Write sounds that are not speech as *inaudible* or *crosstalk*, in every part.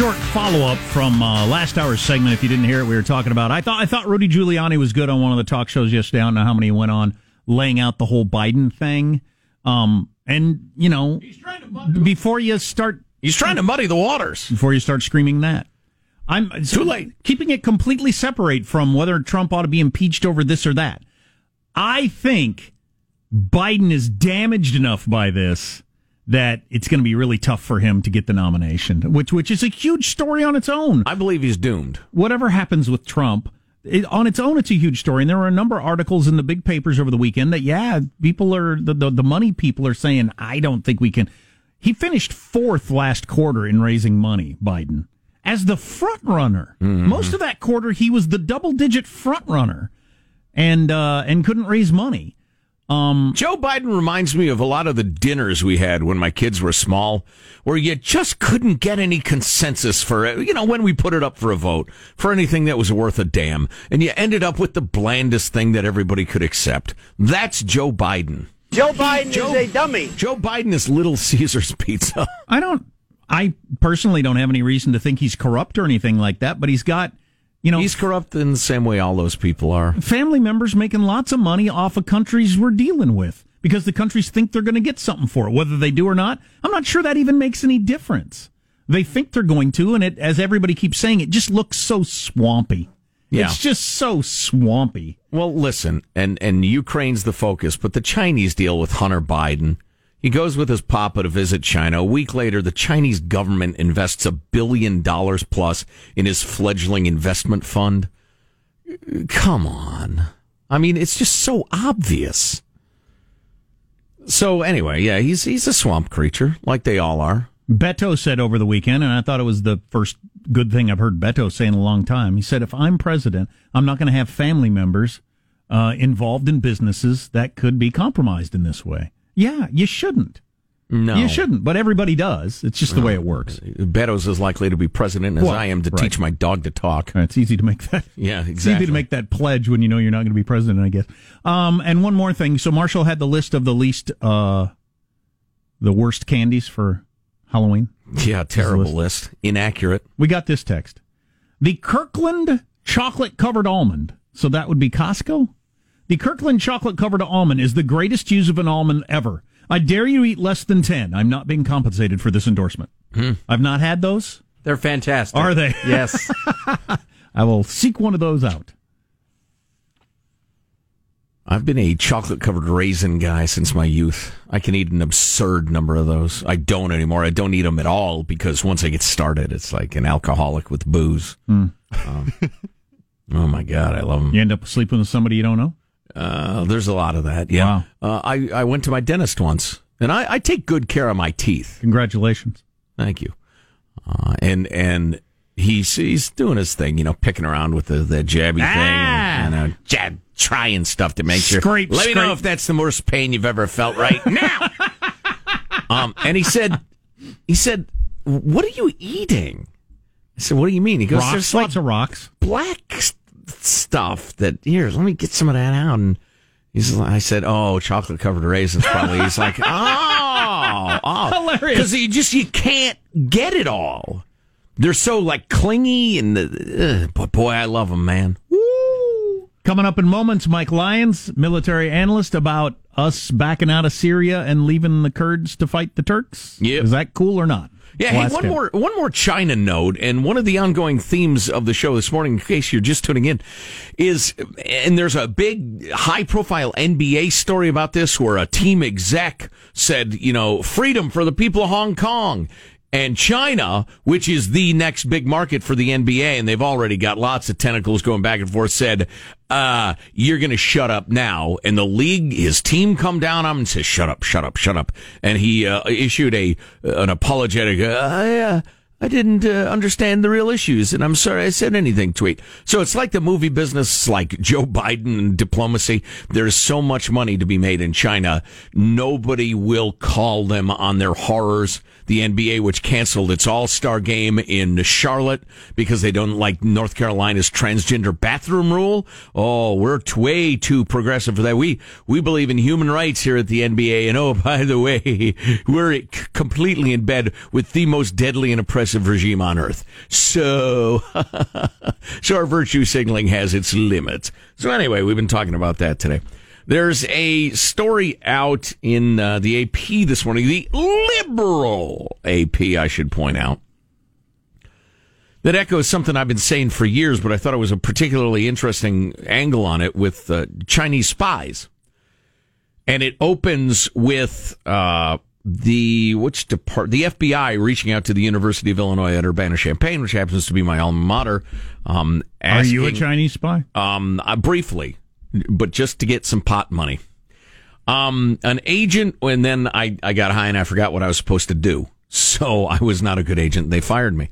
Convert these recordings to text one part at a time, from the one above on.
a short follow up from uh, last hour's segment. If you didn't hear it, we were talking about. I thought I thought Rudy Giuliani was good on one of the talk shows yesterday. I don't know how many went on laying out the whole Biden thing. Um, and you know, before you start, he's trying to muddy the waters. Before you start screaming that, I'm it's too late. Keeping it completely separate from whether Trump ought to be impeached over this or that. I think Biden is damaged enough by this that it's going to be really tough for him to get the nomination, which which is a huge story on its own. I believe he's doomed. Whatever happens with Trump, it, on its own, it's a huge story. And there were a number of articles in the big papers over the weekend that yeah, people are the the, the money people are saying I don't think we can. He finished fourth last quarter in raising money, Biden, as the front runner. Mm-hmm. Most of that quarter, he was the double digit front runner, and uh, and couldn't raise money. Um, Joe Biden reminds me of a lot of the dinners we had when my kids were small, where you just couldn't get any consensus for it. You know, when we put it up for a vote for anything that was worth a damn, and you ended up with the blandest thing that everybody could accept. That's Joe Biden. Joe Biden Joe, is a dummy. Joe Biden is Little Caesar's pizza. I don't. I personally don't have any reason to think he's corrupt or anything like that, but he's got you know, he's corrupt in the same way all those people are. Family members making lots of money off of countries we're dealing with because the countries think they're going to get something for it, whether they do or not. I'm not sure that even makes any difference. They think they're going to, and it, as everybody keeps saying, it just looks so swampy. Yeah. It's just so swampy. Well, listen, and and Ukraine's the focus, but the Chinese deal with Hunter Biden he goes with his papa to visit China. A week later, the Chinese government invests a billion dollars plus in his fledgling investment fund. Come on. I mean, it's just so obvious. So anyway, yeah, he's he's a swamp creature, like they all are. Beto said over the weekend, and I thought it was the first good thing I've heard Beto say in a long time. He said, "If I'm president, I'm not going to have family members uh, involved in businesses that could be compromised in this way." Yeah, you shouldn't. No, you shouldn't. But everybody does. It's just the way it works. Beto's as likely to be president as well, I am to right. teach my dog to talk. It's easy to make that. *laughs* Yeah, exactly. It's easy to make that pledge when you know you're not going to be president. I guess. Um, and one more thing. So Marshall had the list of the least, uh, the worst candies for Halloween. Yeah, terrible list. list. Inaccurate. We got this text: the Kirkland chocolate covered almond. So that would be Costco. The Kirkland chocolate covered almond is the greatest use of an almond ever. I dare you eat less than 10. I'm not being compensated for this endorsement. Hmm. I've not had those. They're fantastic. Are they? *laughs* Yes. *laughs* I will seek one of those out. I've been a chocolate covered raisin guy since my youth. I can eat an absurd number of those. I don't anymore. I don't eat them at all because once I get started, it's like an alcoholic with booze. Mm. Um, *laughs* oh my God, I love them. You end up sleeping with somebody you don't know? Uh, there's a lot of that. Yeah. Wow. Uh, I, I went to my dentist once, and I, I take good care of my teeth. Congratulations. Thank you. Uh, and and he's he's doing his thing, you know, picking around with the, the jabby ah! thing, and, and uh, jab trying stuff to make sure. Scrape, Let scrape. me know if that's the worst pain you've ever felt right *laughs* now. um, and he said, he said, "What are you eating?" I said, "What do you mean?" He goes, rocks, "There's lots like of rocks, black stuff that here, let me get some of that out. And he's, like, I said, oh, chocolate covered raisins. Probably. He's like, *laughs* oh, oh, hilarious. Because you just you can't get it all. They're so like clingy and uh, but boy, I love them, man. Woo. Coming up in moments, Mike Lyons, military analyst, about us backing out of Syria and leaving the Kurds to fight the Turks. Yeah, is that cool or not? Yeah, hey, one more one more China note, and one of the ongoing themes of the show this morning, in case you're just tuning in, is and there's a big high profile NBA story about this where a team exec said, you know, freedom for the people of Hong Kong. And China, which is the next big market for the NBA, and they've already got lots of tentacles going back and forth, said, uh, you're going to shut up now. And the league, his team come down on him and says, shut up, shut up, shut up. And he, uh, issued a, an apologetic, uh, I didn't uh, understand the real issues, and I'm sorry I said anything. Tweet. So it's like the movie business, like Joe Biden and diplomacy. There's so much money to be made in China. Nobody will call them on their horrors. The NBA, which canceled its All Star game in Charlotte because they don't like North Carolina's transgender bathroom rule. Oh, we're way too progressive for that. We we believe in human rights here at the NBA, and oh, *laughs* by the way, we're completely in bed with the most deadly and oppressive oppressive regime on earth. So, *laughs* so our virtue signaling has its limits. So anyway, we've been talking about that today. There's a story out in uh, the AP this morning, the liberal AP, I should point out, that echoes something I've been saying for years, but I thought it was a particularly interesting angle on it with uh, Chinese spies. And it opens with uh, the which depart the FBI reaching out to the University of Illinois at Urbana Champaign, which happens to be my alma mater. Um, asking, Are you a Chinese spy? Um, uh, briefly, but just to get some pot money. Um, an agent, and then I, I got high and I forgot what I was supposed to do. So *laughs* I was not a good agent. They fired me.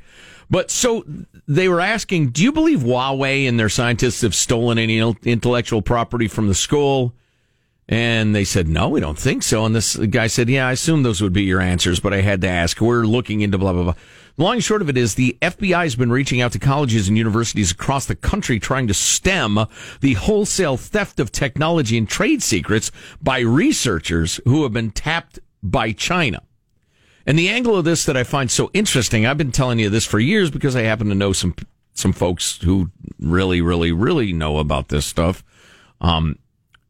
But so they were asking, do you believe Huawei and their scientists have stolen any intellectual property from the school? And they said, no, we don't think so. And this guy said, yeah, I assume those would be your answers, but I had to ask. We're looking into blah, blah, blah. Long and short of it is the FBI has been reaching out to colleges and universities across the country trying to stem the wholesale theft of technology and trade secrets by researchers who have been tapped by China. And the angle of this that I find so interesting, I've been telling you this for years because I happen to know some some folks who really, really, really know about this stuff. Um,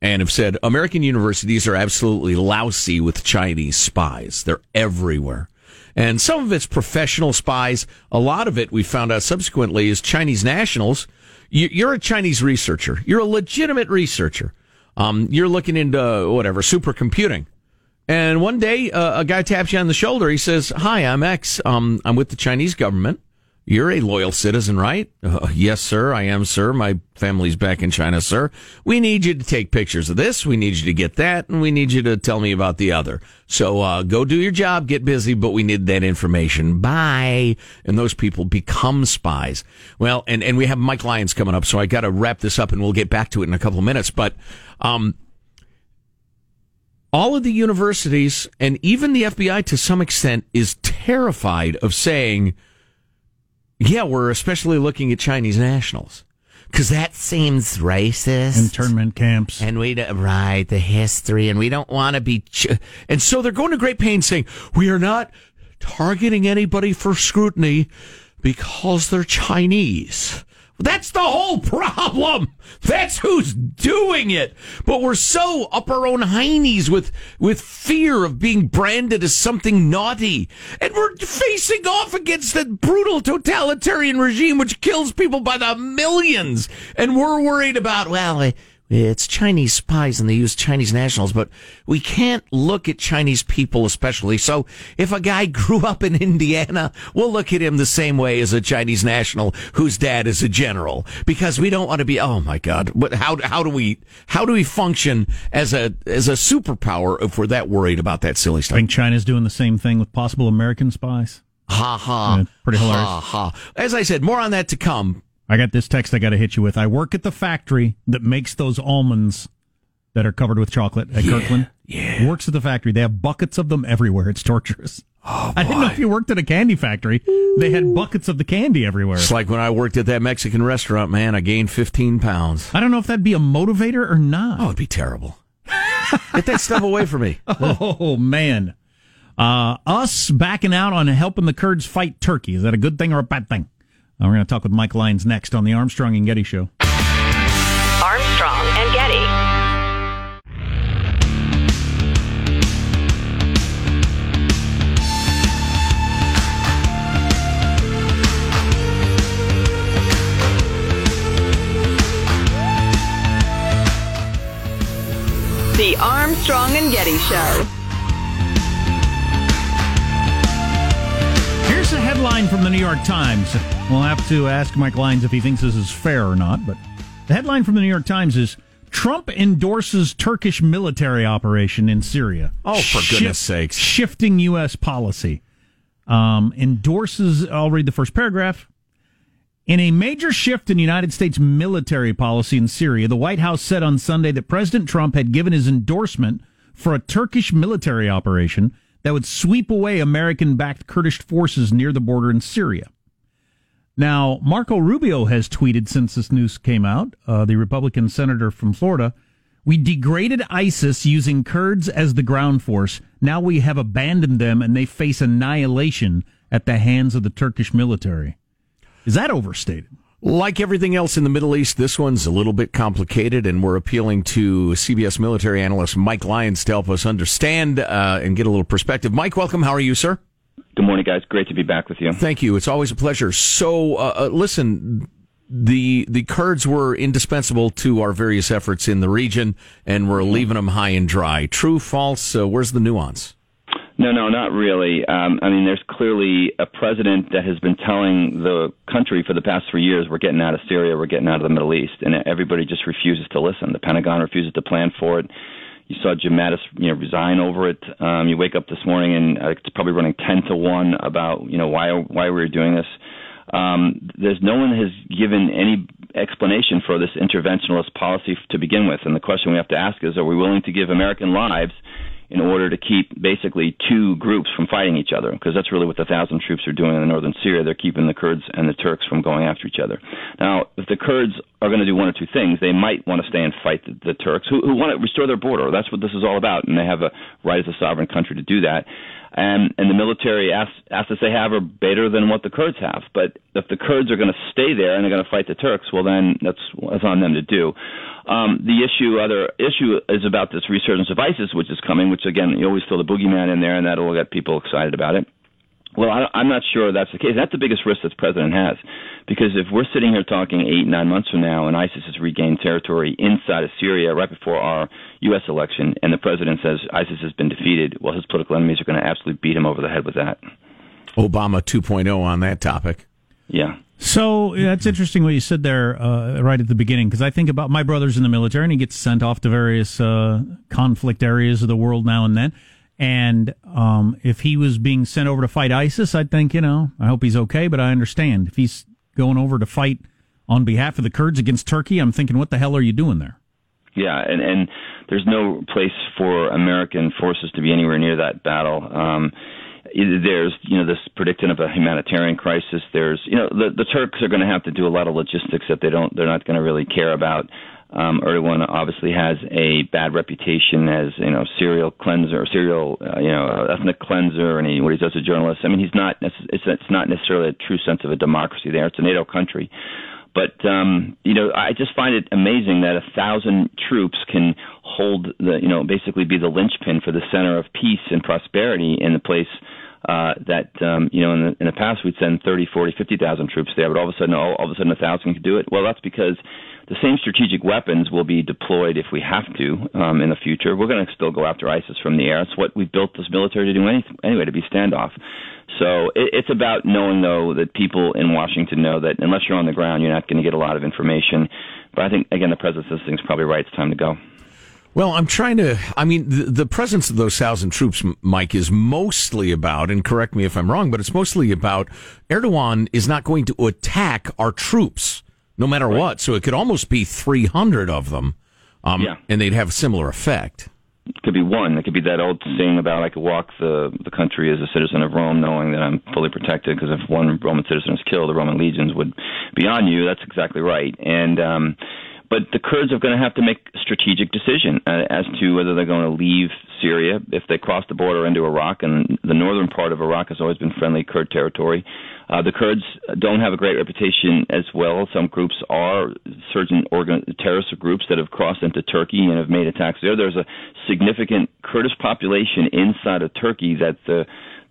and have said American universities are absolutely lousy with Chinese spies. They're everywhere. And some of it's professional spies. A lot of it, we found out subsequently, is Chinese nationals. You're a Chinese researcher. You're a legitimate researcher. Um, you're looking into whatever supercomputing. And one day, uh, a guy taps you on the shoulder. He says, "Hi, I'm X. Um, I'm with the Chinese government. You're a loyal citizen, right? Uh, yes, sir. I am, sir. My family's back in China, sir. We need you to take pictures of this. We need you to get that. And we need you to tell me about the other. So, uh, go do your job, get busy, but we need that information. Bye. And those people become spies. Well, and, and we have Mike Lyons coming up. So I got to wrap this up and we'll get back to it in a couple of minutes. But, um, all of the universities and even the FBI to some extent is terrified of saying, yeah, we're especially looking at Chinese nationals because that seems racist. Internment camps, and we right the history, and we don't want to be. Ch- and so they're going to great pains saying we are not targeting anybody for scrutiny because they're Chinese. That's the whole problem. That's who's doing it. But we're so up our own heinies with, with fear of being branded as something naughty. And we're facing off against a brutal totalitarian regime which kills people by the millions. And we're worried about, well, it's Chinese spies and they use Chinese nationals, but we can't look at Chinese people especially. So if a guy *laughs* grew up in Indiana, we'll look at him the same way as a Chinese national whose dad is a general because we don't want to be, oh my God, but how, how do we, how do we function as a, as a superpower if we're that worried about that silly stuff? I think China's doing the same thing with possible American spies. Ha ha. Yeah, pretty hilarious. Ha ha. As I said, more on that to come. I got this text I got to hit you with. I work at the factory that makes those almonds that are covered with chocolate at yeah, Kirkland. Yeah. Works at the factory. They have buckets of them everywhere. It's torturous. Oh, I didn't know if you worked at a candy factory. They had buckets of the candy everywhere. It's like when I worked at that Mexican restaurant, man, I gained 15 pounds. I don't know if that'd be a motivator or not. Oh, it'd be terrible. Get that stuff away from me. *laughs* Oh, man. Uh, us backing out on helping the Kurds fight Turkey. Is that a good thing or a bad thing? Uh, we're going to talk with Mike Lyons next on the Armstrong and Getty Show. Armstrong and Getty. The Armstrong and Getty Show. Here's a headline from the New York Times. We'll have to ask Mike Lyons if he thinks this is fair or not, but the headline from the New York Times is Trump endorses Turkish military operation in Syria. Oh, for goodness sakes. Shifting U.S. policy. Um, endorses, I'll read the first paragraph. In a major shift in United States military policy in Syria, the White House said on Sunday that President Trump had given his endorsement for a Turkish military operation that would sweep away American backed Kurdish forces near the border in Syria. Now, Marco Rubio has tweeted since this news came out, uh, the Republican senator from Florida. We degraded ISIS using Kurds as the ground force. Now we have abandoned them and they face annihilation at the hands of the Turkish military. Is that overstated? Like everything else in the Middle East, this one's a little bit complicated, and we're appealing to CBS military analyst Mike Lyons to help us understand uh, and get a little perspective. Mike, welcome. How are you, sir? Good morning, guys. Great to be back with you. Thank you. It's always a pleasure. So, uh, uh, listen, the the Kurds were indispensable to our various efforts in the region, and we're leaving them high and dry. True, false? Uh, where's the nuance? No, no, not really. Um, I mean, there's clearly a president that has been telling the country for the past three years, we're getting out of Syria, we're getting out of the Middle East, and everybody just refuses to listen. The Pentagon refuses to plan for it. You saw Jim Mattis, you know, resign over it. Um, you wake up this morning and uh, it's probably running ten to one about, you know, why why we're doing this. Um, there's no one has given any explanation for this interventionist policy to begin with, and the question we have to ask is: Are we willing to give American lives? In order to keep basically two groups from fighting each other, because that's really what the thousand troops are doing in the northern Syria. They're keeping the Kurds and the Turks from going after each other. Now, if the Kurds are going to do one or two things, they might want to stay and fight the, the Turks, who, who want to restore their border. That's what this is all about, and they have a right as a sovereign country to do that. And, and the military assets they have are better than what the Kurds have. But if the Kurds are going to stay there and they're going to fight the Turks, well, then that's, that's on them to do. Um, the issue, other issue, is about this resurgence of ISIS, which is coming. Which again, you always throw the boogeyman in there, and that'll get people excited about it. Well, I, I'm not sure that's the case. That's the biggest risk that the president has, because if we're sitting here talking eight, nine months from now, and ISIS has regained territory inside of Syria right before our U.S. election, and the president says ISIS has been defeated, well, his political enemies are going to absolutely beat him over the head with that. Obama 2.0 on that topic. Yeah. So that's interesting what you said there uh, right at the beginning, because I think about my brother's in the military and he gets sent off to various uh, conflict areas of the world now and then. And um, if he was being sent over to fight ISIS, I'd think, you know, I hope he's okay, but I understand. If he's going over to fight on behalf of the Kurds against Turkey, I'm thinking, what the hell are you doing there? Yeah, and, and there's no place for American forces to be anywhere near that battle. Um, there's you know this prediction of a humanitarian crisis. There's you know the the Turks are going to have to do a lot of logistics that they don't they're not going to really care about. Um, Erdogan obviously has a bad reputation as you know serial cleanser, serial uh, you know ethnic cleanser, and he, what he does to journalists. I mean, he's not it's, it's not necessarily a true sense of a democracy there. It's a NATO country. But um, you know, I just find it amazing that a thousand troops can hold the, you know, basically be the linchpin for the center of peace and prosperity in the place uh, that um, you know in the, in the past we'd send 30, 40, 50,000 troops there, but all of a sudden, all, all of a sudden, a thousand can do it. Well, that's because the same strategic weapons will be deployed if we have to um, in the future. We're going to still go after ISIS from the air. It's what we built this military to do any, anyway, to be standoff. So it, it's about knowing, though, that people in Washington know that unless you're on the ground, you're not going to get a lot of information. But I think, again, the president says things probably right. It's time to go. Well, I'm trying to. I mean, the, the, presence of those thousand troops, Mike, is mostly about, and correct me if I'm wrong, but it's mostly about Erdogan is not going to attack our troops no matter right. what. So it could almost be 300 of them, um, yeah. and they'd have a similar effect. It could be one. It could be that old saying about I could walk the the country as a citizen of Rome, knowing that I'm fully protected. Because if one Roman citizen is killed, the Roman legions would be on you. That's exactly right. And um, but the Kurds are going to have to make a strategic decision uh, as to whether they're going to leave Syria if they cross the border into Iraq, and the northern part of Iraq has always been friendly Kurd territory. Uh, the Kurds don't have a great reputation as well. Some groups are certain organ- terrorist groups that have crossed into Turkey and have made attacks there. There's a significant Kurdish population inside of Turkey that the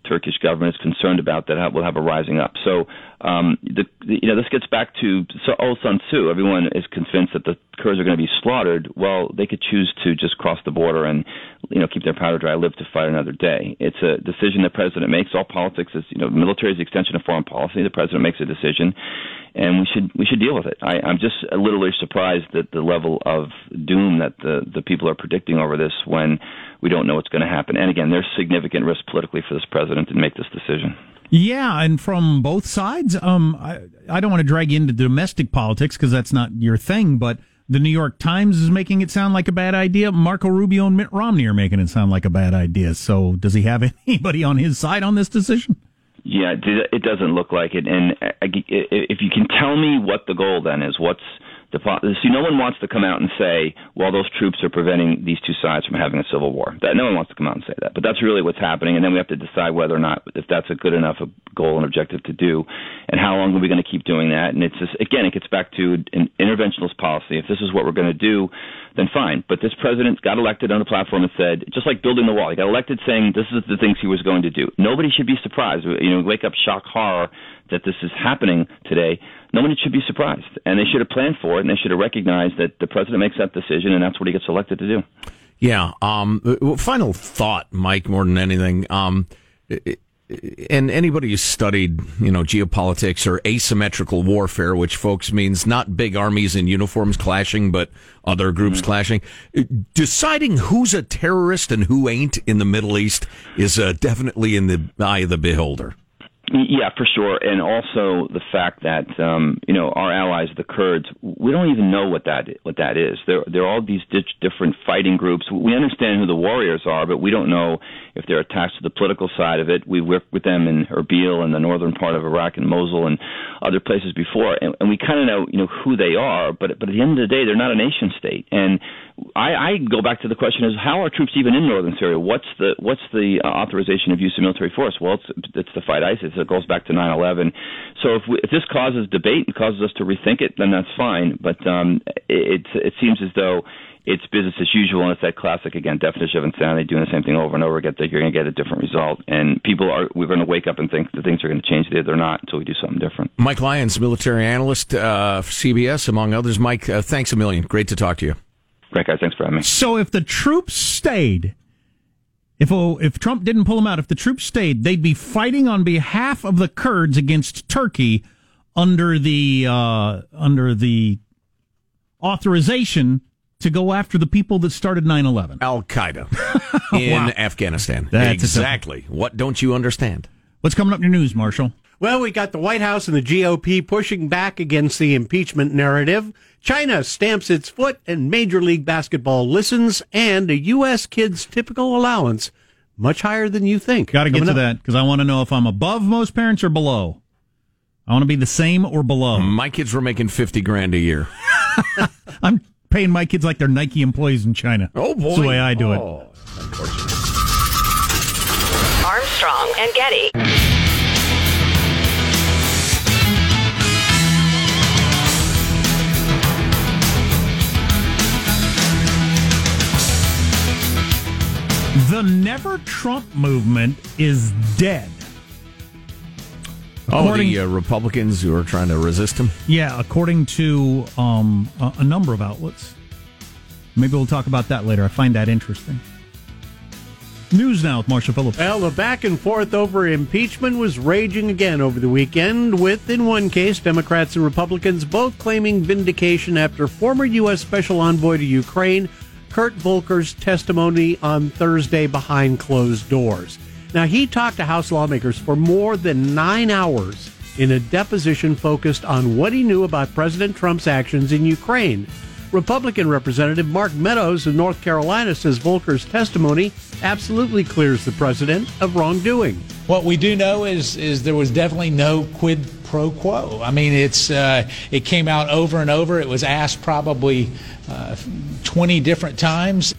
Turkish government is concerned about that will have a rising up. So, um, the, the, you know, this gets back to so old Sun. Everyone is convinced that the Kurds are going to be slaughtered. Well, they could choose to just cross the border and, you know, keep their powder dry, live to fight another day. It's a decision the president makes. All politics is, you know, military is the extension of foreign policy. The president makes a decision, and we should we should deal with it. I, I'm just literally surprised at the level of doom that the the people are predicting over this when we don't know what's going to happen. And again, there's significant risk politically for this president to make this decision. Yeah, and from both sides, um, I, I don't want to drag you into domestic politics because that's not your thing, but the New York Times is making it sound like a bad idea. Marco Rubio and Mitt Romney are making it sound like a bad idea. So, does he have *laughs* anybody on his side on this decision? Yeah, it doesn't look like it. And uh, if you can tell me what the goal then is, what's See, no one wants to come out and say, "Well, those troops are preventing these two sides from having a civil war." That no one wants to come out and say that, but that's really what's happening. And then we have to decide whether or not if that's a good enough goal and objective to do, and how long are we going to keep doing that. And it's just, again, it gets back to an interventionist policy. If this is what we're going to do, then fine. But this president got elected on a platform and said, just like building the wall, he got elected saying this is the things he was going to do. Nobody should be surprised. You know, wake up shock horror that this is happening today no one should be surprised. And they should have planned for it, and they should have recognized that the president makes that decision, and that's what he gets elected to do. Yeah. Um, final thought, Mike, more than anything. Um, and anybody who's studied, you know, geopolitics or asymmetrical warfare, which folks means not big armies in uniforms clashing, but other groups mm-hmm. clashing, deciding who's a terrorist and who ain't in the Middle East is uh, definitely in the eye of the beholder. Yeah, for sure, and also the fact that um, you know our allies, the Kurds, we don't even know what that what that is. They're they're all these di- different fighting groups. We understand who the warriors are, but we don't know if they're attached to the political side of it. We worked with them in Erbil and the northern part of Iraq and Mosul and other places before, and, and we kind of know you know who they are. But but at the end of the day, they're not a nation state, and I, I go back to the question: Is how are troops even in northern Syria? What's the what's the uh, authorization of use of military force? Well, it's it's to fight ISIS it goes back to 9/11. So if, we, if this causes debate and causes us to rethink it, then that's fine. But um, it it seems as though it's business as usual, and it's that classic again definition of insanity, doing the same thing over and over again. That you're going to get a different result, and people are we're going to wake up and think that things are going to change. They're not until we do something different. Mike Lyons, military analyst uh, CBS, among others. Mike, uh, thanks a million. Great to talk to you. Great guys, thanks for having me. So if the troops stayed if oh, if Trump didn't pull them out, if the troops stayed, they'd be fighting on behalf of the Kurds against Turkey under the uh, under the authorization to go after the people that started 9/11. Al Qaeda *laughs* in wow. Afghanistan. That's exactly. What don't you understand? What's coming up in your news, Marshall? Well, we got the White House and the GOP pushing back against the impeachment narrative. China stamps its foot and Major League Basketball listens and a U.S. kid's typical allowance much higher than you think. Got to get to up. that because I want to know if I'm above most parents or below. I want to be the same or below. My kids were making 50 grand a year. *laughs* I'm paying my kids like they're Nike employees in China. Oh, boy. That's the way I do oh, it. Armstrong and Getty. The Never Trump movement is dead. Oh, the uh, Republicans who are trying to resist him? Yeah, according to um, a, a number of outlets. Maybe we'll talk about that later. I find that interesting. News now with Marshall Phillips. Well, the back and forth over impeachment was raging again over the weekend, with, in one case, Democrats and Republicans both claiming vindication after former U.S. Special Envoy to Ukraine Kurt Volker's testimony on Thursday behind closed doors. Now, he talked to House lawmakers for more than nine hours in a deposition focused on what he knew about President Trump's actions in Ukraine. Republican Representative Mark Meadows of North Carolina says Volker's testimony absolutely clears the president of wrongdoing. What we do know is is there was definitely no quid pro quo. I mean, it's uh, it came out over and over. It was asked probably uh, 20 different times.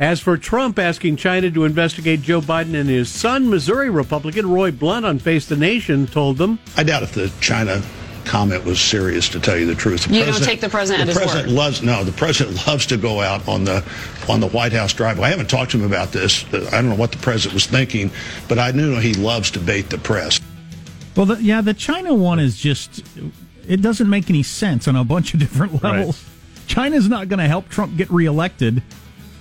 As for Trump asking China to investigate Joe Biden and his son, Missouri Republican Roy Blunt on Face the Nation told them, I doubt if the China comment was serious, to tell you the truth. The you don't take the president the at president his word. Loves, no, the president loves to go out on the on the White House driveway. I haven't talked to him about this. I don't know what the president was thinking, but I knew he loves to bait the press. Well, the, yeah, the China one is just it doesn't make any sense on a bunch of different levels. Right. China's not going to help Trump get reelected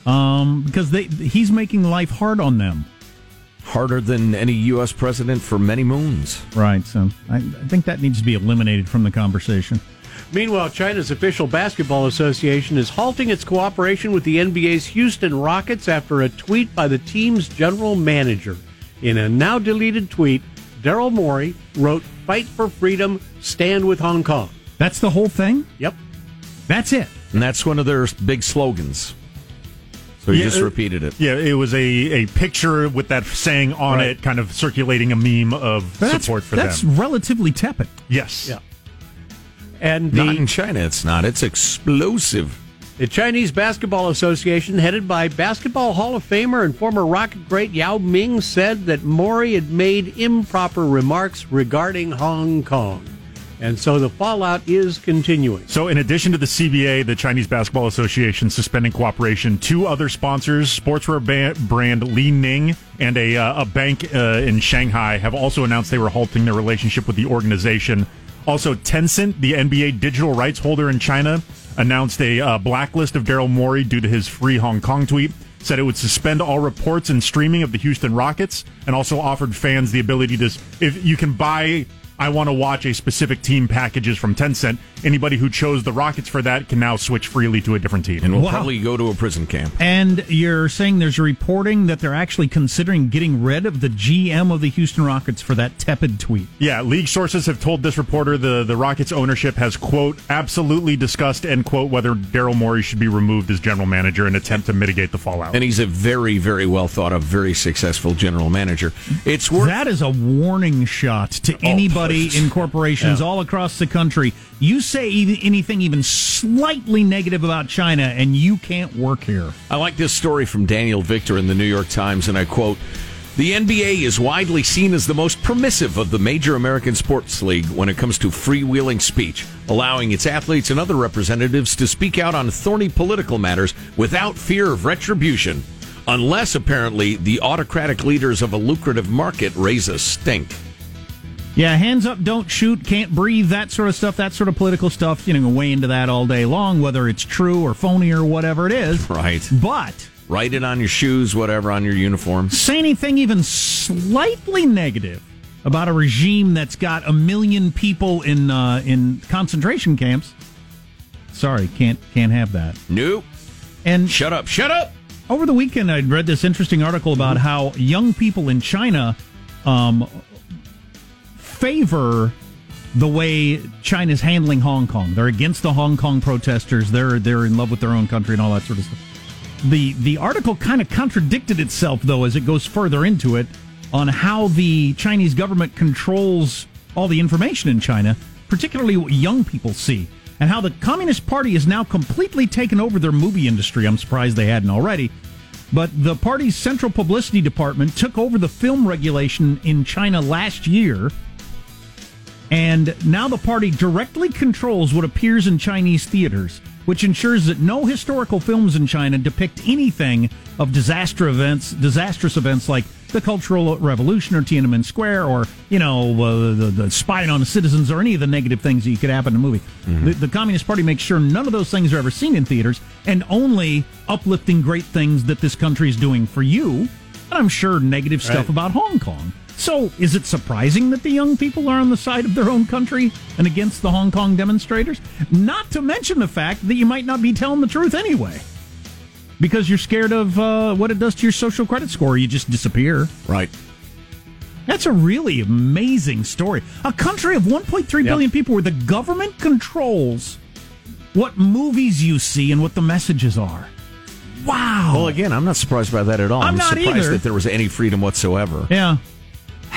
um, because they he's making life hard on them harder than any U.S. president for many moons. Right. So I, I think that needs to be eliminated from the conversation. Meanwhile, China's official basketball association is halting its cooperation with the NBA's Houston Rockets after a tweet by the team's general manager. In a now deleted tweet, Daryl Morey wrote, Fight for freedom, stand with Hong Kong. That's the whole thing? Yep. That's it. And that's one of their big slogans. So you yeah, just uh, repeated it. Yeah, it was a, a picture with that saying on right. it, kind of circulating a meme of that's, support for that's them. That's relatively tepid. Yes. Yeah. And Not in China, it's not. It's explosive. the Chinese Basketball Association, headed by Basketball Hall of Famer and former Rocket great Yao Ming, said that Morey had made improper remarks regarding Hong Kong. And so the fallout is continuing. So, in addition to the CBA, the Chinese Basketball Association suspending cooperation, two other sponsors, sportswear ba- brand Li Ning and a, uh, a bank uh, in Shanghai, have also announced they were halting their relationship with the organization. Also, Tencent, the NBA digital rights holder in China, announced a uh, blacklist of Daryl Morey due to his free Hong Kong tweet. Said it would suspend all reports and streaming of the Houston Rockets, and also offered fans the ability to, if you can buy I want to watch a specific team packages from Tencent. Anybody who chose the Rockets for that can now switch freely to a different team. And will Wow. probably go to a prison camp. And you're saying there's reporting that they're actually considering getting rid of the GM of the Houston Rockets for that tepid tweet. Yeah, league sources have told this reporter the, the Rockets ownership has, quote, absolutely discussed, end quote, whether Daryl Morey should be removed as general manager in an attempt to mitigate the fallout. And he's a very, very well thought of, very successful general manager. It's worth That is a warning shot to oh, anybody in corporations all across the country. You say anything even slightly negative about China, and you can't work here. I like this story from Daniel Victor in the New York Times, and I quote The NBA is widely seen as the most permissive of the major American sports league when it comes to freewheeling speech, allowing its athletes and other representatives to speak out on thorny political matters without fear of retribution, unless apparently the autocratic leaders of a lucrative market raise a stink. Yeah, hands up, don't shoot, can't breathe, that sort of stuff, that sort of political stuff, you know, way into that all day long, whether it's true or phony or whatever it is. Right. But Write it on your shoes, whatever, on your uniform. say anything even slightly negative about a regime that's got a million people in uh, in concentration camps. Sorry, can't can't have that. Nope. And Shut up. Shut up. over the weekend, I read this interesting article about how young people in China um, favor the way China's handling Hong Kong. They're against the Hong Kong protesters. They're they're in love with their own country and all that sort of stuff. The the article kind of contradicted itself though as it goes further into it on how the Chinese government controls all the information in China, particularly what young people see, and how the Communist Party has now completely taken over their movie industry. I'm surprised they hadn't already. But the party's central publicity department took over the film regulation in China last year. And now the party directly controls what appears in Chinese theaters, which ensures that no historical films in China depict anything of disaster events, disastrous events like the Cultural Revolution or Tiananmen Square or, you know, uh, the, the spying on the citizens or any of the negative things that could happen in a movie. The, the Communist Party makes sure none of those things are ever seen in theaters and only uplifting great things that this country is doing for you. And I'm sure negative stuff Right. about Hong Kong. So, is it surprising that the young people are on the side of their own country and against the Hong Kong demonstrators? Not to mention the fact that you might not be telling the truth anyway. Because you're scared of uh, what it does to your social credit score. You just disappear. Right. That's a really amazing story. A country of 1.3 billion people where the government controls what movies you see and what the messages are. Wow. Well, again, I'm not surprised by that at all. I'm not surprised either. that there was any freedom whatsoever. yeah.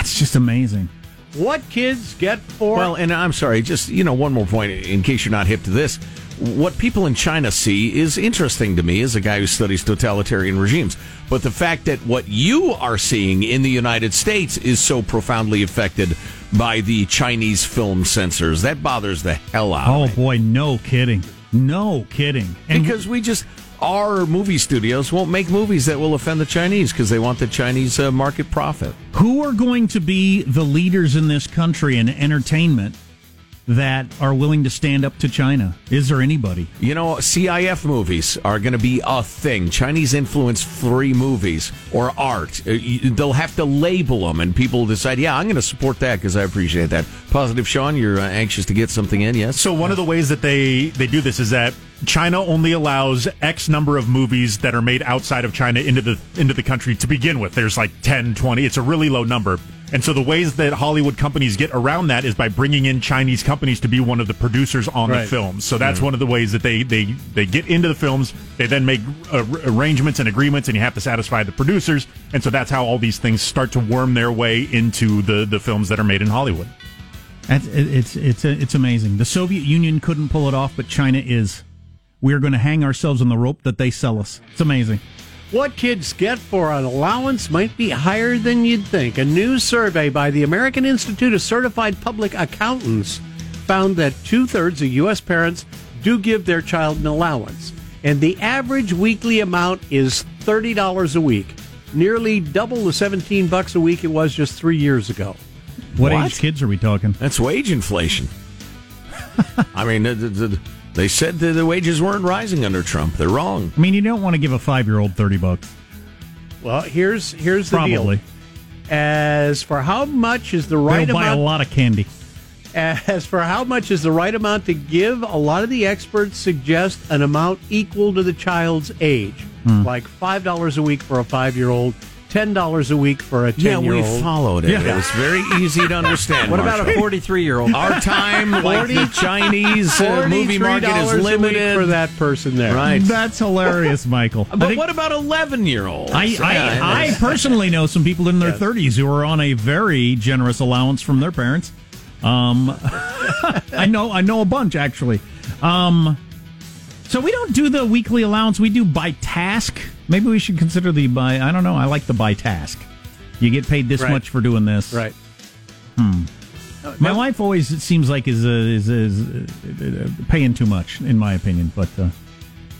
That's just amazing. What kids get for Well, and I'm sorry, just you know, one more point in case you're not hip to this. What people in China see is interesting to me as a guy who studies totalitarian regimes. But the fact that what you are seeing in the United States is so profoundly affected by the Chinese film censors, that bothers the hell out Oh of me. boy, no kidding. No kidding. And Because we just our movie studios won't make movies that will offend the Chinese because they want the Chinese uh, market profit. who are going to be the leaders in this country in entertainment that are willing to stand up to China? Is there anybody? You know, CIF movies are going to be a thing. Chinese influence free movies or art. Uh, you- They'll have to label them, and people decide, yeah, I'm going to support that because I appreciate that. Positive, Sean, you're uh, anxious to get something in, yes? So one of the ways that they they do this is that China only allows X number of movies that are made outside of China into the into the country to begin with. There's like 10, 20. It's a really low number. And so the ways that Hollywood companies get around that is by bringing in Chinese companies to be one of the producers on Right. the films. So that's one of the ways that they they they get into the films. They then make uh, arrangements and agreements and you have to satisfy the producers. And so that's how all these things start to worm their way into the the films that are made in Hollywood. That's, it, it's it's it's amazing. The Soviet Union couldn't pull it off, but China is. We are going to hang ourselves on the rope that they sell us. It's amazing. What kids get for an allowance might be higher than you'd think. A new survey by the American Institute of Certified Public Accountants found that two thirds of U.S. parents do give their child an allowance, and the average weekly amount is thirty dollars a week, nearly double the seventeen bucks a week it was just three years ago. What, What? age kids are we talking? That's wage inflation. *laughs* I mean, the, the, the, they said that the wages weren't rising under Trump. They're wrong. I mean, you don't want to give a five year old thirty bucks. Well, here's here's the Probably. deal. As for how much is the right They'll buy a amount lot of candy. As for how much is the right amount to give, a lot of the experts suggest an amount equal to the child's age, Hmm. like five dollars a week for a five-year-old, ten dollars a week for a ten-year-old. we followed it. Yeah. It was very easy to understand. What about a 43 year old? Our time, like the Chinese uh, movie market is $43 a week limited. for that person there. Right. That's hilarious, Michael. But think- what about 11 year olds? I, I, I personally know some people in their 30s who are on a very generous allowance from their parents. Um, *laughs* I know I know a bunch actually. Um, so we don't do the weekly allowance. We do by task. Maybe we should consider the by. I don't know. I like the by task. You get paid this Right. much for doing this. Right. My wife always it seems like is uh, is, is uh, uh, paying too much in my opinion, but. Uh,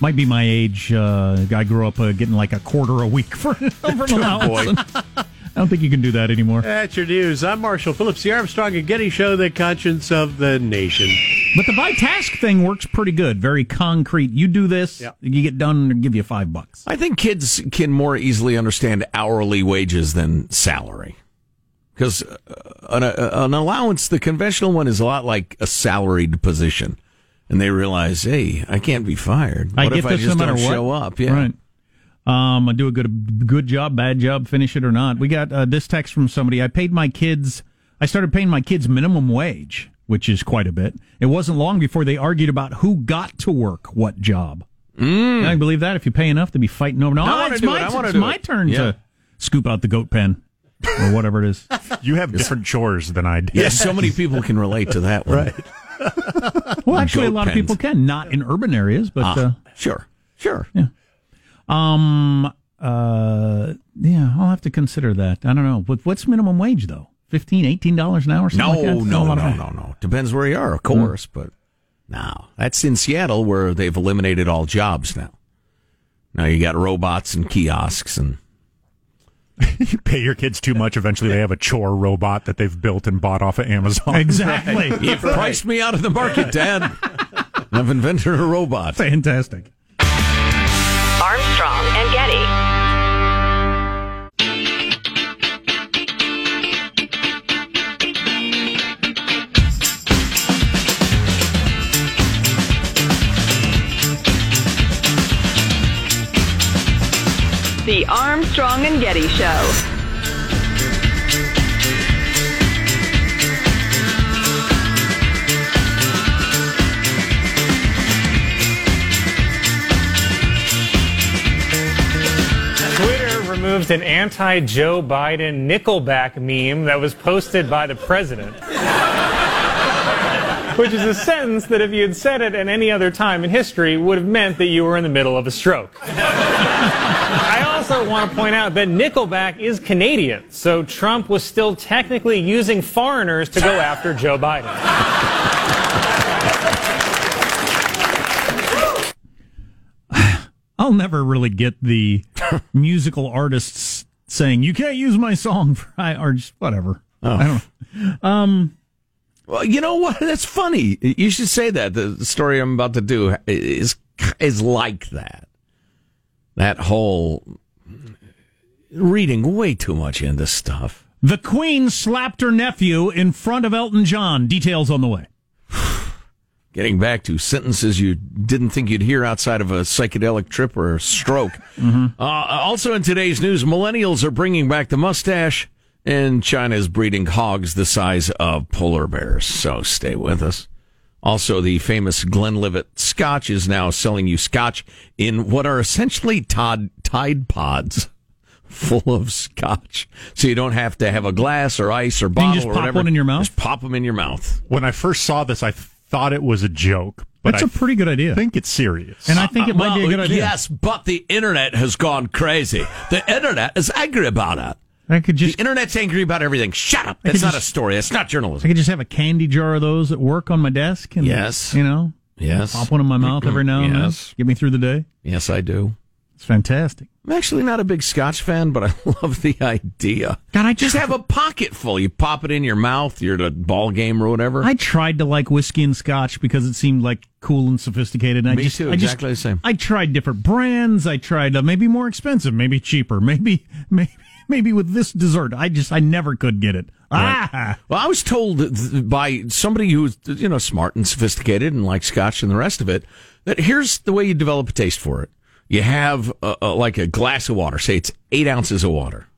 might be my age. Uh, I grew up uh, getting like a quarter a week for, *laughs* for an allowance. *laughs* I don't think you can do that anymore. That's your news. I'm Marshall Phillips, the Armstrong and Getty Show, the conscience of the nation. But the by task thing works pretty good. Very concrete. You do this, Yeah. you get done, and give you five bucks. I think kids can more easily understand hourly wages than salary. Because uh, an, uh, an allowance, the conventional one, is a lot like a salaried position. And they realize, hey, I can't be fired. I What get if I this just no matter don't what. show up? Yeah. Right. Um, I do a good good job, bad job, finish it or not. We got uh, this text from somebody. I paid my kids. I started paying my kids minimum wage, which is quite a bit. It wasn't long before they argued about who got to work what job. Mm. I can believe that if you pay enough to be fighting over. No, I wanna it's my, it. It's my it. turn Yeah. to scoop out the goat pen or whatever it is. *laughs* You have different chores than I do. Yeah, so many people can relate to that one. Right. *laughs* Well, actually, a Goat lot of people can, not in urban areas, but. Uh, Sure. Sure. Um. Uh. Yeah, I'll have to consider that. I don't know. What, what's minimum wage though? Fifteen, eighteen dollars an hour? No, like that? That's no, no, no, no. Depends where you are, of course, but now That's in Seattle where they've eliminated all jobs now. Now you got robots and kiosks and *laughs* You pay your kids too much, eventually they have a chore robot that they've built and bought off of Amazon. *laughs* Exactly. *laughs* You've priced me out of the market, Dad. I've invented a robot. Fantastic. Armstrong and Getty Show. Twitter removed an anti Joe Biden Nickelback meme that was posted by the president. Which is a sentence that, if you had said it at any other time in history, would have meant that you were in the middle of a stroke. I also want to point out that Nickelback is Canadian, so Trump was still technically using foreigners to go after Joe Biden. I'll never really get the musical artists saying you can't use my song for I or just whatever. Oh. I don't. know. Well, you know what? That's funny. You should say that. The story I'm about to do is is like that. That whole reading way too much into stuff. The Queen slapped her nephew in front of Elton John. Details on the way. *sighs* Getting back to sentences you didn't think you'd hear outside of a psychedelic trip or a stroke. *laughs* Uh, also in today's news, millennials are bringing back the mustache, and China is breeding hogs the size of polar bears. So stay with us. Also, the famous Glenlivet Scotch is now selling you Scotch in what are essentially Tod, Tide Pods. Full of scotch, so you don't have to have a glass or ice or bottle. you bottle just or pop whatever. one in your mouth? Just pop them in your mouth. When I first saw this, I thought it was a joke, but That's I a pretty good idea. I think it's serious. and I think it might be a good idea. Yes, but the internet has gone crazy. The internet is angry about it. I could just The internet's angry about everything. Shut up. I That's not just- a story. That's not journalism. I could just have a candy jar of those at work on my desk. And, Yes. You know, Yes. pop one in my mouth every now and then. Yes. then. Get me through the day. Yes, I do. It's fantastic. I'm actually not a big Scotch fan, but I *laughs* love the idea. God, I Just have a pocket full. You pop it in your mouth. You're at a ball game or whatever. I tried to like whiskey and scotch because it seemed like cool and sophisticated. And Me I just, too, I just- exactly the same. I tried different brands. I tried uh, maybe more expensive, maybe cheaper, *laughs* maybe maybe maybe with this dessert. I just I never could get it. Ah, Well, I was told by somebody who's you know smart and sophisticated and likes Scotch and the rest of it that here's the way you develop a taste for it. You have uh uh like a glass of water. Say it's eight ounces of water,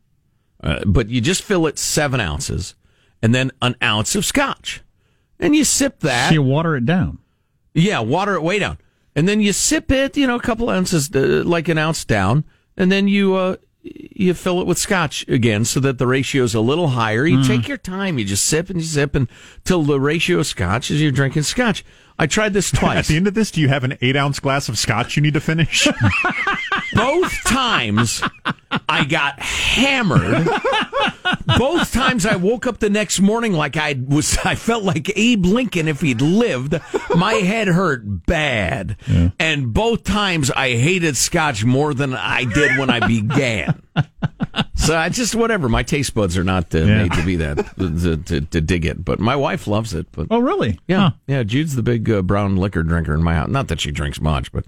uh, but you just fill it seven ounces, and then an ounce of Scotch, and you sip that. so you water it down. Yeah, water it way down, and then you sip it. You know, a couple ounces, uh, like an ounce down, and then you uh, you fill it with scotch again, so that the ratio is a little higher. You take your time. You just sip and you sip until the ratio of scotch is you're drinking scotch. I tried this twice. *laughs* At the end of this, do you have an eight ounce glass of scotch you need to finish? *laughs* Both times I got hammered. Both times I woke up the next morning like I was *laughs* I felt like Abe Lincoln if he'd lived. My head hurt bad. And both times I hated scotch more than I did when I began. So I just whatever. My taste buds are not uh, Yeah. made to be that *laughs* to, to, to dig it. But my wife loves it. But Oh, really? yeah, Huh. yeah. Jude's the big uh, brown liquor drinker in my house. Not that she drinks much, but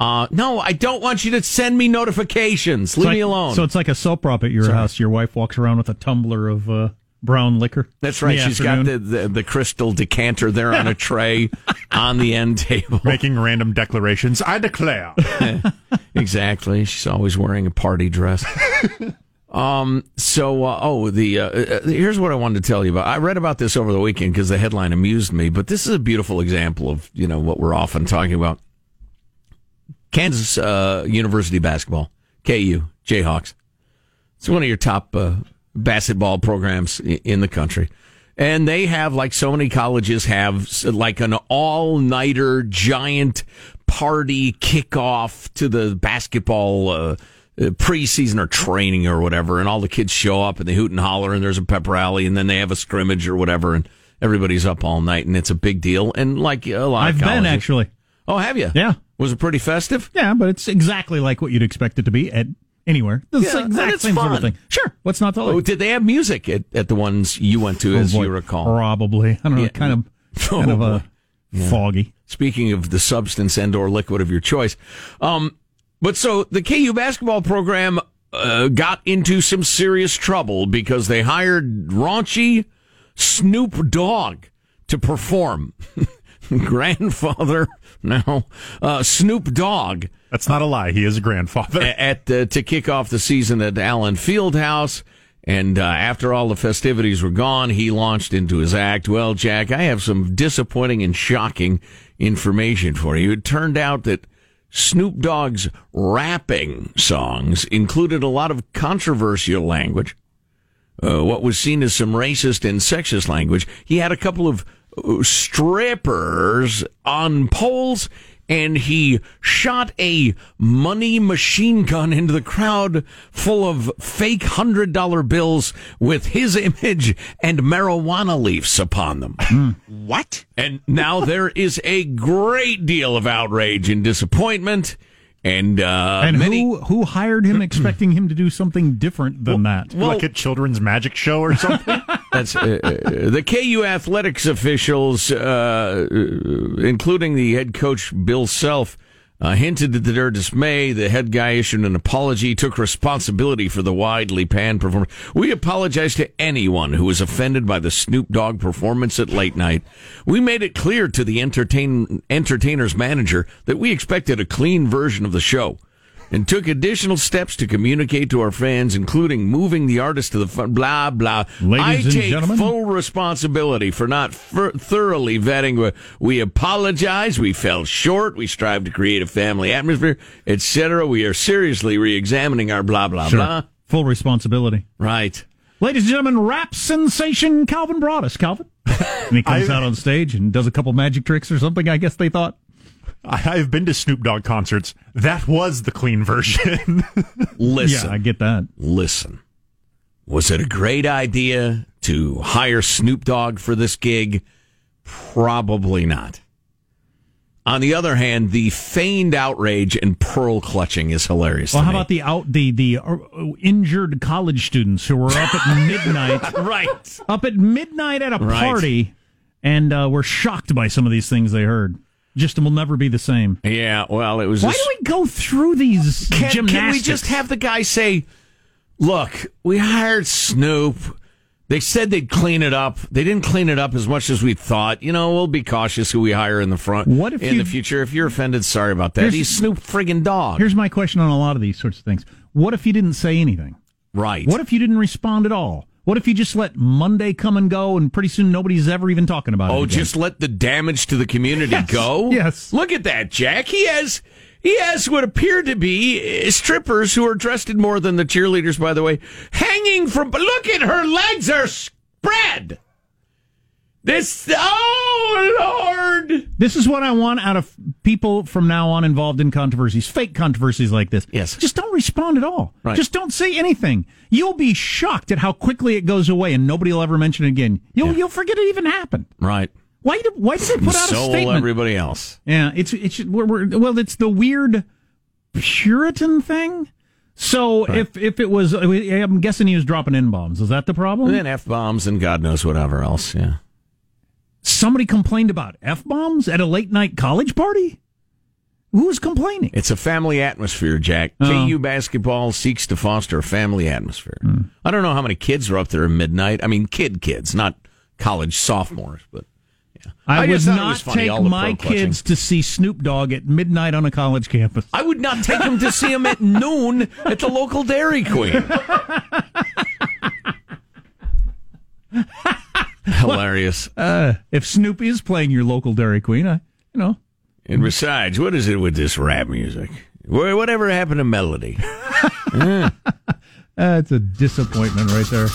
uh, no, I don't want you to send me notifications. Leave It's me alone. So it's like a soap opera at your house. Your wife walks around with a tumbler of uh, brown liquor. That's right. She's got the, the the crystal decanter there on a *laughs* tray on the end table. Making random declarations. I declare. *laughs* exactly. She's always wearing a party dress. Um. So, uh, oh, the uh, uh, here's what I wanted to tell you about. I read about this over the weekend because the headline amused me. But this is a beautiful example of you know what we're often talking about. Kansas uh, University basketball, KU Jayhawks. It's one of your top uh, basketball programs in the country. And they have, like so many colleges have, like an all nighter giant party kickoff to the basketball uh, uh, preseason or training or whatever. And all the kids show up and they hoot and holler and there's a pep rally and then they have a scrimmage or whatever. And everybody's up all night and it's a big deal. And like a lot I've of been actually. Oh, have you? Yeah. Was it pretty festive? Yeah, but it's exactly like what you'd expect it to be at anywhere. The Yeah, exact same sort of thing. Sure. What's not to like? Oh, did they have music at, at the ones you went to, Oh, as boy, you recall? Probably. I don't know. Yeah. Kind of, *laughs* Oh, kind of boy. a foggy. Speaking of the substance and or liquid of your choice. Um, but so the KU basketball program uh, got into some serious trouble because they hired raunchy Snoop Dogg to perform. *laughs* Grandfather, no, uh, Snoop Dogg That's not a lie. He is a grandfather. at uh, to kick off the season at Allen Fieldhouse. And uh, after all the festivities were gone, he launched into his act. Well, Jack, I have some disappointing and shocking information for you. It turned out that Snoop Dogg's rapping songs included a lot of controversial language. Uh, what was seen as some racist and sexist language. He had a couple of uh, strippers on poles and he shot a money machine gun into the crowd full of fake hundred dollar bills with his image and marijuana leaves upon them. What? And now there is a great deal of outrage and disappointment. And, uh, And many, who who hired him expecting him to do something different than that? well- like a children's magic show or something. *laughs* That's uh, uh, the KU athletics officials, uh, uh, including the head coach Bill Self, uh, hinted at their dismay. The head guy issued an apology, took responsibility for the widely panned performance. We apologize to anyone who was offended by the Snoop Dogg performance at late night. We made it clear to the entertain entertainer's manager that we expected a clean version of the show and took additional steps to communicate to our fans, including moving the artist to the front. Blah blah. Ladies I and take gentlemen. full responsibility for not fir- thoroughly vetting. We apologize. We fell short. We strive to create a family atmosphere, etc. We are seriously re-examining our blah blah Sure. blah. Full responsibility. Right. Ladies and gentlemen, rap sensation Calvin Broadus. Calvin. *laughs* and he comes I- out on stage and does a couple magic tricks or something, I guess they thought. I- I've been to Snoop Dogg concerts. That was the clean version. *laughs* Listen. Yeah, I get that. Listen. Was it a great idea to hire Snoop Dogg for this gig? Probably not. On the other hand, the feigned outrage and pearl clutching is hilarious. Well, to how me. about the out the the uh, injured college students who were up at *laughs* midnight, *laughs* right? Up at midnight at a Right. party, and uh, were shocked by some of these things they heard. Just will never be the same. Yeah, well, it was. Why just- do we go through these Can, gymnastics? can we just have the guy say, "Look, we hired Snoop. They said they'd clean it up. They didn't clean it up as much as we thought. You know, we'll be cautious who we hire in the front. What if in you- the future? If you're offended, sorry about that. Here's- He's Snoop friggin' Dogg. Here's my question on a lot of these sorts of things. What if you didn't say anything? Right. What if you didn't respond at all? What if you just let Monday come and go, and pretty soon nobody's ever even talking about it? Oh, just let the damage to the community go. yes. Look at that, Jack. He has he has what appear to be uh, strippers who are dressed in more than the cheerleaders, by the way, hanging from. Look at her legs are spread. This oh Lord. This is what I want out of people from now on involved in controversies, fake controversies like this. Yes. Just don't respond at all. Right. Just don't say anything. You'll be shocked at how quickly it goes away and nobody will ever mention it again. You'll, you'll forget it even happened. Right. Why did, why did they put out so a will statement? everybody else. Yeah, it's it's we're, we're, well, it's the weird Puritan thing. So if if it was, I'm guessing he was dropping n bombs. Is that the problem? And then f bombs and God knows whatever else. Yeah. Somebody complained about f bombs at a late night college party. Who's complaining? It's a family atmosphere, Jack. Oh. KU basketball seeks to foster a family atmosphere. Hmm. I don't know how many kids are up there at midnight. I mean, kid kids, not college sophomores, but yeah. I, just would not funny, take my kids to see Snoop Dogg at midnight on a college campus. I would not take them to see him at *laughs* noon at the local Dairy Queen. *laughs* *laughs* *laughs* Hilarious. Uh, if Snoop is playing your local Dairy Queen, I, you know, And besides, what is it with this rap music? Wha- Whatever happened to melody? *laughs* uh, it's a disappointment right there.